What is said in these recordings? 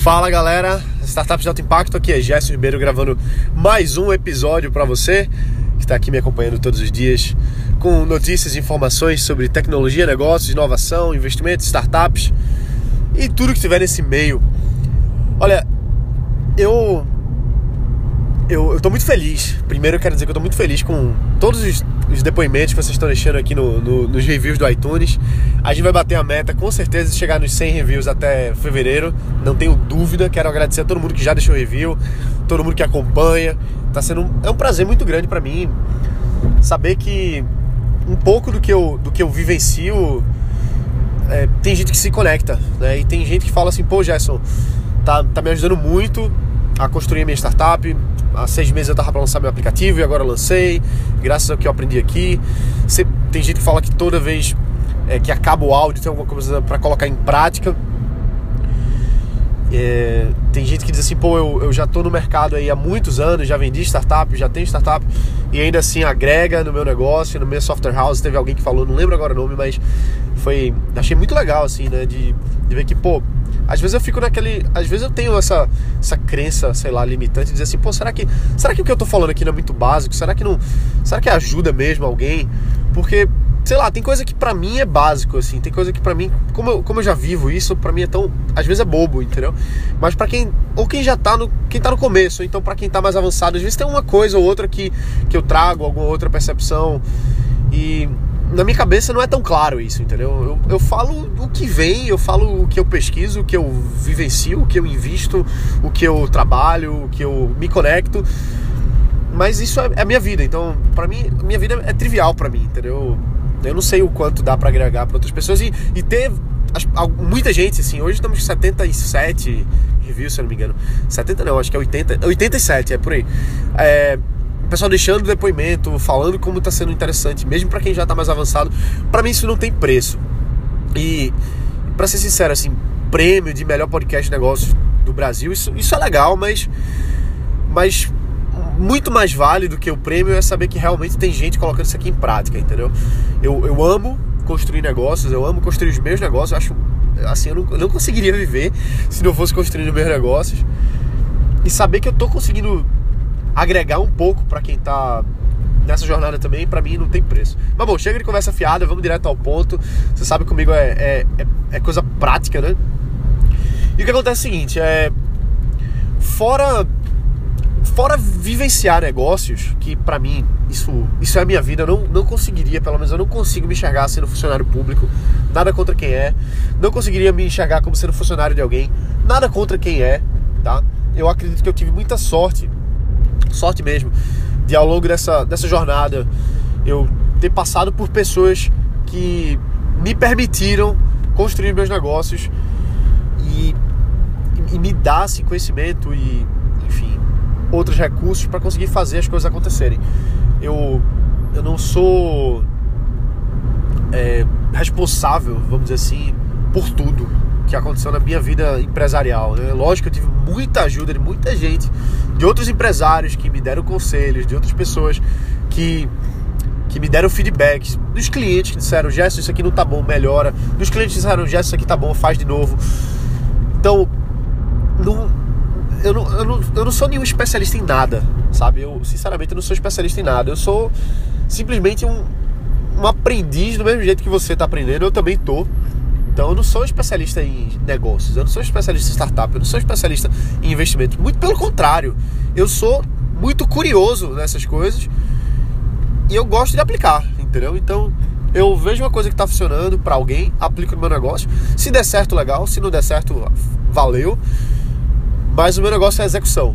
Fala galera, Startups de Alto Impacto, aqui é Gerson Ribeiro gravando mais um episódio para você que está aqui me acompanhando todos os dias com notícias e informações sobre tecnologia, negócios, inovação, investimentos, startups e tudo que tiver nesse meio. Olha, eu eu, eu tô muito feliz. Primeiro eu quero dizer que eu tô muito feliz com todos os, os depoimentos que vocês estão deixando aqui no, no, nos reviews do iTunes. A gente vai bater a meta com certeza de chegar nos 100 reviews até fevereiro. Não tenho dúvida. Quero agradecer a todo mundo que já deixou review, todo mundo que acompanha. Tá sendo um, é um prazer muito grande para mim saber que um pouco do que eu, do que eu vivencio é, tem gente que se conecta, né? E tem gente que fala assim, pô, Gerson, tá, tá me ajudando muito a construir minha startup, há seis meses eu tava para lançar meu aplicativo e agora lancei, graças ao que eu aprendi aqui. tem gente que fala que toda vez é, que acaba o áudio tem alguma coisa para colocar em prática. É, tem gente que diz assim, pô, eu, eu já tô no mercado aí há muitos anos, já vendi startup, já tenho startup e ainda assim agrega no meu negócio, no meu software house. Teve alguém que falou, não lembro agora o nome, mas foi, achei muito legal assim, né, de, de ver que, pô, às vezes eu fico naquele. Às vezes eu tenho essa, essa crença, sei lá, limitante, de dizer assim, pô, será que. Será que o que eu tô falando aqui não é muito básico? Será que não. Será que ajuda mesmo alguém? Porque, sei lá, tem coisa que para mim é básico, assim, tem coisa que para mim, como eu, como eu já vivo isso, para mim é tão. Às vezes é bobo, entendeu? Mas para quem. Ou quem já tá no. Quem tá no começo, ou então para quem tá mais avançado, às vezes tem uma coisa ou outra que, que eu trago, alguma outra percepção. E na minha cabeça não é tão claro isso, entendeu? Eu, eu falo o que vem, eu falo o que eu pesquiso, o que eu vivencio, o que eu invisto, o que eu trabalho, o que eu me conecto. Mas isso é, é a minha vida, então para mim, minha vida é trivial para mim, entendeu? Eu não sei o quanto dá para agregar para outras pessoas e, e ter muita gente, assim, hoje estamos com 77 reviews, se eu não me engano. 70 não, acho que é 80, 87, é por aí. É, pessoal deixando depoimento, falando como está sendo interessante, mesmo para quem já está mais avançado. Para mim isso não tem preço. E para ser sincero, assim, prêmio de melhor podcast de negócios do Brasil, isso, isso é legal, mas mas muito mais vale do que o prêmio é saber que realmente tem gente colocando isso aqui em prática, entendeu? Eu, eu amo construir negócios, eu amo construir os meus negócios, eu acho assim, eu não, eu não conseguiria viver se não fosse construindo meus negócios. E saber que eu tô conseguindo agregar um pouco para quem tá nessa jornada também, para mim não tem preço. Mas bom, chega de conversa fiada, vamos direto ao ponto. Você sabe comigo é, é, é, é coisa prática, né? E o que acontece é o seguinte, é fora fora vivenciar negócios, que para mim isso, isso é a minha vida, eu não, não conseguiria, pelo menos eu não consigo me enxergar sendo funcionário público, nada contra quem é, não conseguiria me enxergar como sendo funcionário de alguém, nada contra quem é, tá? Eu acredito que eu tive muita sorte sorte mesmo, de ao longo dessa, dessa jornada eu ter passado por pessoas que me permitiram construir meus negócios e, e me dar conhecimento e, enfim, outros recursos para conseguir fazer as coisas acontecerem. Eu, eu não sou é, responsável, vamos dizer assim, por tudo que aconteceu na minha vida empresarial. Né? Lógico que eu tive muita ajuda de muita gente, de outros empresários que me deram conselhos, de outras pessoas que, que me deram feedbacks, dos clientes que disseram, Gerson, isso aqui não tá bom, melhora. Dos clientes que disseram, Gerson, isso aqui tá bom, faz de novo. Então, não, eu, não, eu, não, eu não sou nenhum especialista em nada, sabe? Eu, sinceramente, não sou especialista em nada. Eu sou simplesmente um, um aprendiz do mesmo jeito que você está aprendendo, eu também tô. Então eu não sou especialista em negócios, eu não sou especialista em startup, eu não sou especialista em investimento. Muito pelo contrário, eu sou muito curioso nessas coisas e eu gosto de aplicar, entendeu? Então eu vejo uma coisa que está funcionando para alguém, aplico no meu negócio. Se der certo, legal. Se não der certo, valeu. Mas o meu negócio é execução.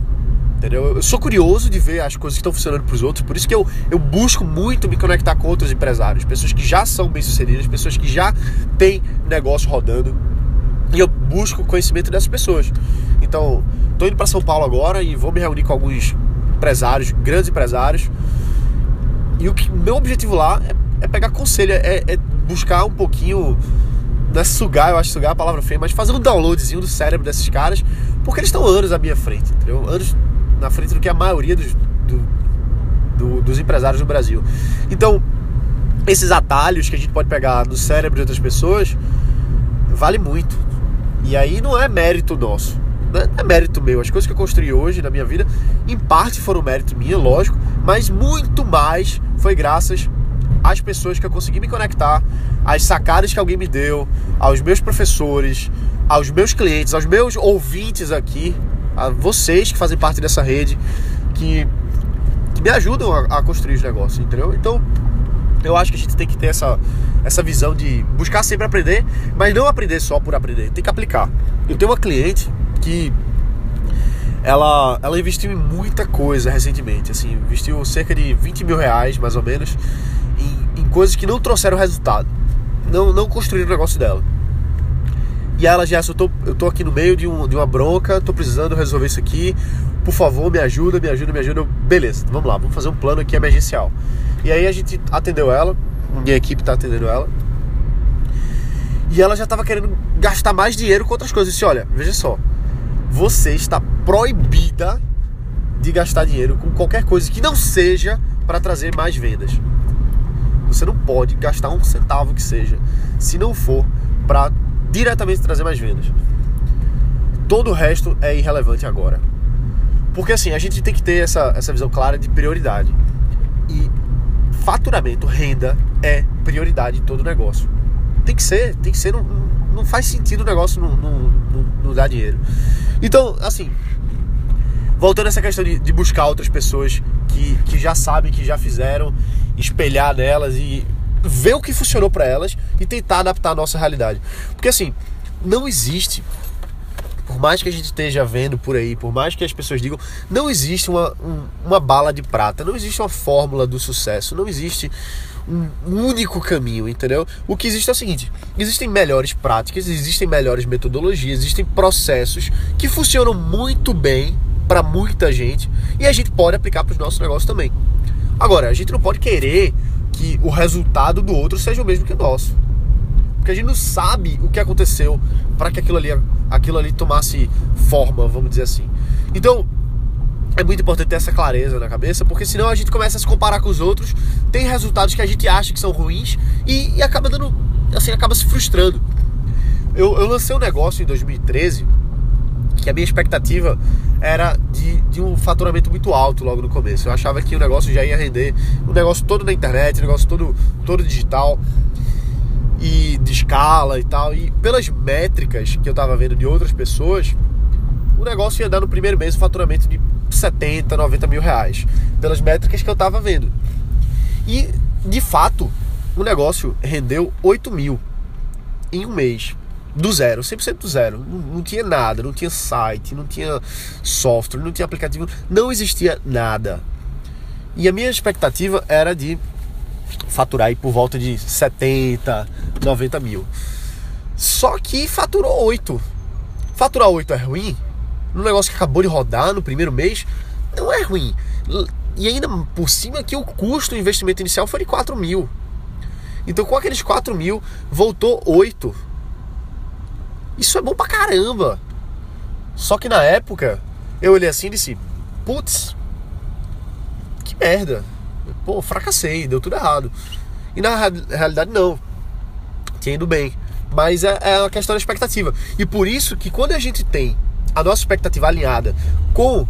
Entendeu? Eu sou curioso de ver as coisas que estão funcionando para os outros, por isso que eu, eu busco muito me conectar com outros empresários, pessoas que já são bem-sucedidas, pessoas que já têm negócio rodando, e eu busco conhecimento dessas pessoas. Então, estou indo para São Paulo agora e vou me reunir com alguns empresários, grandes empresários, e o que meu objetivo lá é, é pegar conselho, é, é buscar um pouquinho não é sugar, eu acho sugar a palavra feia, mas fazer um downloadzinho do cérebro desses caras, porque eles estão anos à minha frente, entendeu? Anos na frente do que a maioria dos, do, do, dos empresários do Brasil. Então, esses atalhos que a gente pode pegar no cérebro de outras pessoas, vale muito. E aí não é mérito nosso. não é, mérito meu. As coisas que eu construí hoje na minha vida, em parte foram mérito minha, lógico, mas muito mais foi graças às pessoas que eu consegui me conectar, às sacadas que alguém me deu, aos meus professores, aos meus clientes, aos meus ouvintes aqui, a vocês que fazem parte dessa rede, que, que me ajudam a, a construir os negócios, entendeu? Então, eu acho que a gente tem que ter essa, essa visão de buscar sempre aprender, mas não aprender só por aprender, tem que aplicar. Eu tenho uma cliente que ela, ela investiu em muita coisa recentemente, assim, investiu cerca de 20 mil reais, mais ou menos, em, em coisas que não trouxeram resultado, não, não construíram o negócio dela. E ela já, eu tô, eu tô aqui no meio de, um, de uma bronca, tô precisando resolver isso aqui, por favor, me ajuda, me ajuda, me ajuda. Eu, beleza, vamos lá, vamos fazer um plano aqui emergencial. E aí a gente atendeu ela, minha equipe tá atendendo ela, e ela já tava querendo gastar mais dinheiro com outras coisas. Eu disse, olha, veja só, você está proibida de gastar dinheiro com qualquer coisa que não seja para trazer mais vendas. Você não pode gastar um centavo que seja, se não for para diretamente trazer mais vendas. Todo o resto é irrelevante agora. Porque assim, a gente tem que ter essa, essa visão clara de prioridade. E faturamento, renda é prioridade em todo negócio. Tem que ser, tem que ser. Não, não faz sentido o negócio não, não, não, não dar dinheiro. Então, assim, voltando a essa questão de, de, buscar outras pessoas que, que já sabem, que já fizeram, espelhar nelas e ver o que funcionou para elas e tentar adaptar a nossa realidade. Porque assim, não existe, por mais que a gente esteja vendo por aí, por mais que as pessoas digam, não existe uma, um, uma bala de prata, não existe uma fórmula do sucesso, não existe um único caminho, entendeu? O que existe é o seguinte: existem melhores práticas, existem melhores metodologias, existem processos que funcionam muito bem para muita gente e a gente pode aplicar para os nossos negócios também. Agora, a gente não pode querer que o resultado do outro seja o mesmo que o nosso. Porque a gente não sabe o que aconteceu para que aquilo ali, aquilo ali tomasse forma, vamos dizer assim. Então, é muito importante ter essa clareza na cabeça, porque senão a gente começa a se comparar com os outros, tem resultados que a gente acha que são ruins e, e acaba dando, assim, acaba se frustrando. Eu, eu, lancei um negócio em 2013 que a minha expectativa era de, de, um faturamento muito alto logo no começo. Eu achava que o negócio já ia render, o negócio todo na internet, o negócio todo, todo digital e de escala e tal. E pelas métricas que eu tava vendo de outras pessoas, o negócio ia dar no primeiro mês um faturamento de 70, 90 mil reais, pelas métricas que eu estava vendo. E, de fato, o negócio rendeu 8 mil em um mês. Do zero, 100% do zero. Não, não tinha nada, não tinha site, não tinha software, não tinha aplicativo, não existia nada. E a minha expectativa era de faturar aí por volta de 70, 90 mil. Só que faturou 8. Faturar 8 é ruim? num negócio que acabou de rodar no primeiro mês, não é ruim. E ainda por cima que o custo do investimento inicial foi de 4 mil. Então com aqueles 4 mil, voltou 8. Isso é bom pra caramba. Só que na época, eu olhei assim e disse, putz, que merda. Pô, fracassei, deu tudo errado. E na realidade não. Tinha ido bem. Mas é, é uma questão da expectativa. E por isso que quando a gente tem a nossa expectativa alinhada com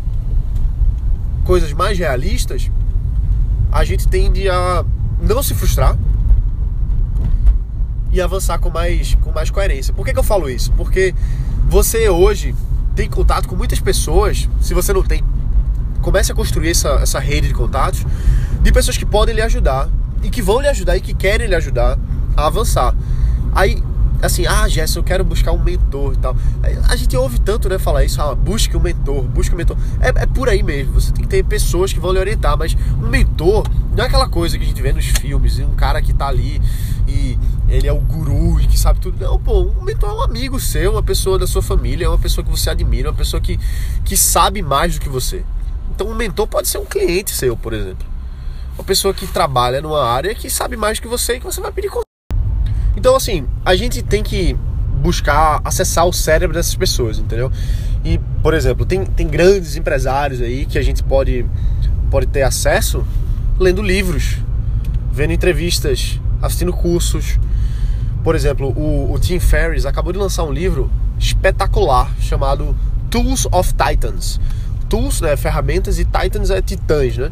coisas mais realistas, a gente tende a não se frustrar e avançar com mais, com mais coerência. Por que, que eu falo isso? Porque você hoje tem contato com muitas pessoas, se você não tem, comece a construir essa, essa rede de contatos de pessoas que podem lhe ajudar e que vão lhe ajudar e que querem lhe ajudar a avançar. Aí assim, ah, Jess, eu quero buscar um mentor e tal. A gente ouve tanto, né, falar isso, ah, busque um mentor, busque um mentor. É, é, por aí mesmo, você tem que ter pessoas que vão lhe orientar, mas um mentor não é aquela coisa que a gente vê nos filmes, um cara que tá ali e ele é o guru e que sabe tudo. Não, pô, um mentor é um amigo seu, uma pessoa da sua família, é uma pessoa que você admira, uma pessoa que, que sabe mais do que você. Então um mentor pode ser um cliente seu, por exemplo. Uma pessoa que trabalha numa área que sabe mais do que você e que você vai pedir então, assim, a gente tem que buscar acessar o cérebro dessas pessoas, entendeu? E, por exemplo, tem, tem grandes empresários aí que a gente pode, pode ter acesso lendo livros, vendo entrevistas, assistindo cursos. Por exemplo, o, o Tim Ferriss acabou de lançar um livro espetacular chamado Tools of Titans. Tools, né, ferramentas, e Titans é titãs, né?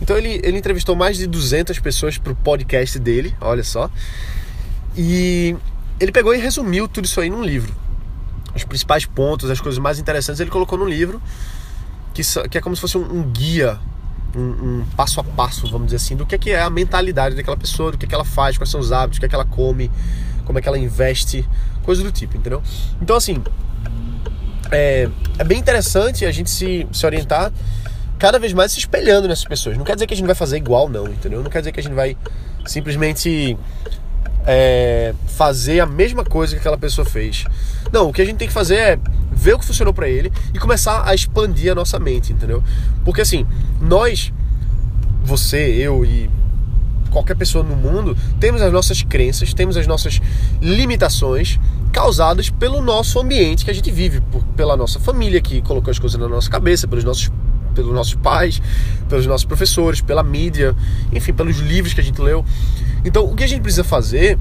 Então ele, ele entrevistou mais de 200 pessoas pro podcast dele, olha só. E ele pegou e resumiu tudo isso aí num livro. Os principais pontos, as coisas mais interessantes, ele colocou no livro, que, que é como se fosse um, um guia, um, um, passo a passo, vamos dizer assim, do que é, que é a mentalidade daquela pessoa, do que, é que ela faz, quais são os hábitos, o que é que ela come, como é que ela investe, coisas do tipo, entendeu? Então, assim, é, é bem interessante a gente se, se orientar cada vez mais se espelhando nessas pessoas. Não quer dizer que a gente vai fazer igual, não, entendeu? Não quer dizer que a gente vai simplesmente é, fazer a mesma coisa que aquela pessoa fez. Não, o que a gente tem que fazer é ver o que funcionou para ele e começar a expandir a nossa mente, entendeu? Porque assim, nós, você, eu e qualquer pessoa no mundo, temos as nossas crenças, temos as nossas limitações causadas pelo nosso ambiente que a gente vive, por, pela nossa família que colocou as coisas na nossa cabeça, pelos nossos pelos nossos pais, pelos nossos professores, pela mídia, enfim, pelos livros que a gente leu. Então, o que a gente precisa fazer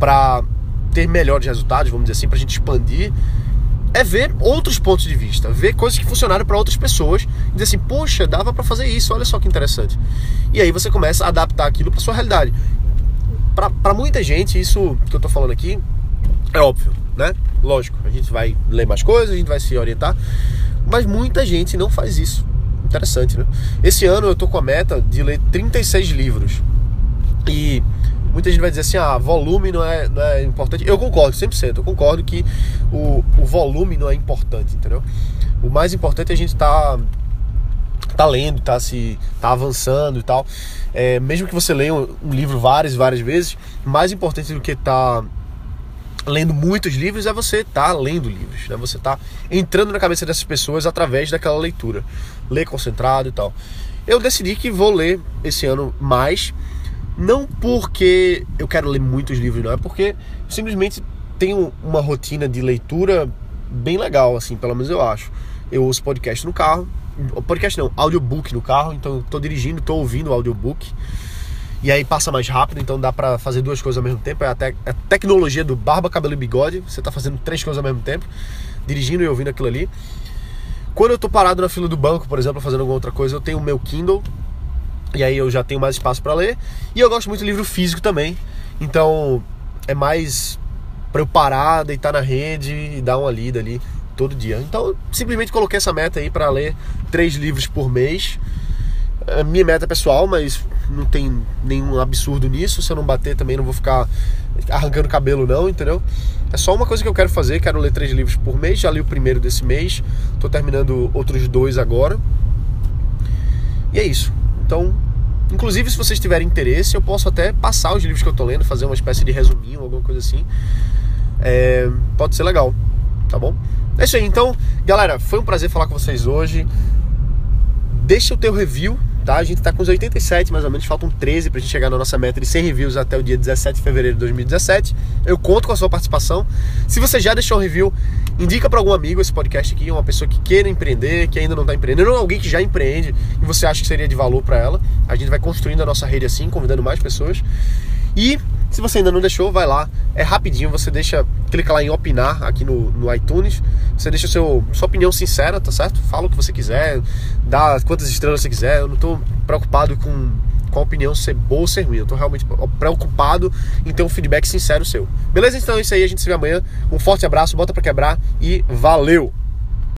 para ter melhores resultados, vamos dizer assim, para a gente expandir, é ver outros pontos de vista, ver coisas que funcionaram para outras pessoas e dizer assim, poxa, dava para fazer isso, olha só que interessante. E aí você começa a adaptar aquilo para sua realidade. Para muita gente, isso que eu tô falando aqui é óbvio, né? Lógico, a gente vai ler mais coisas, a gente vai se orientar, mas muita gente não faz isso. Interessante, né? Esse ano eu tô com a meta de ler 36 livros. E muita gente vai dizer assim, ah, volume não é, não é importante. Eu concordo, 100%. Eu concordo que o, o volume não é importante, entendeu? O mais importante é a gente tá, tá lendo, tá, se, tá avançando e tal. É, mesmo que você leia um, um livro várias e várias vezes, mais importante do que tá lendo muitos livros é você estar tá lendo livros, né? Você tá entrando na cabeça dessas pessoas através daquela leitura, ler concentrado e tal. Eu decidi que vou ler esse ano mais, não porque eu quero ler muitos livros, não, é porque simplesmente tenho uma rotina de leitura bem legal, assim, pelo menos eu acho. Eu ouço podcast no carro, podcast não, audiobook no carro, então tô dirigindo, tô ouvindo o audiobook. E aí passa mais rápido, então dá para fazer duas coisas ao mesmo tempo. É a, te a, tecnologia do barba, cabelo e bigode. Você tá fazendo três coisas ao mesmo tempo, dirigindo e ouvindo aquilo ali. Quando eu tô parado na fila do banco, por exemplo, fazendo alguma outra coisa, eu tenho o meu Kindle. E aí eu já tenho mais espaço para ler. E eu gosto muito de livro físico também. Então é mais para eu parar, deitar na rede e dar uma lida ali todo dia. Então simplesmente coloquei essa meta aí para ler três livros por mês. É minha meta pessoal, mas não tem nenhum absurdo nisso. Se eu não bater também não vou ficar arrancando cabelo não, entendeu? É só uma coisa que eu quero fazer, quero ler três livros por mês, já li o primeiro desse mês, tô terminando outros dois agora. E é isso. Então, inclusive se vocês tiverem interesse, eu posso até passar os livros que eu tô lendo, fazer uma espécie de resuminho, alguma coisa assim. É, pode ser legal, tá bom? É isso aí, então, galera, foi um prazer falar com vocês hoje. Deixa o teu review tá? A gente tá com os 87, mais ou menos, faltam 13 pra gente chegar na nossa meta de 100 reviews até o dia 17 de fevereiro de 2017. Eu conto com a sua participação. Se você já deixou um review, indica para algum amigo esse podcast aqui, uma pessoa que queira empreender, que ainda não tá empreendendo, ou alguém que já empreende e você acha que seria de valor para ela. A gente vai construindo a nossa rede assim, convidando mais pessoas. E se você ainda não deixou, vai lá. É rapidinho, você deixa, clica lá em opinar aqui no, no iTunes. Você deixa seu, sua opinião sincera, tá certo? Fala o que você quiser, dá quantas estrelas você quiser. Eu não tô preocupado com, com a opinião ser boa ou ser ruim. Eu tô realmente preocupado em ter um feedback sincero seu. Beleza? Então é isso aí, a gente se vê amanhã. Um forte abraço, bota pra quebrar e valeu!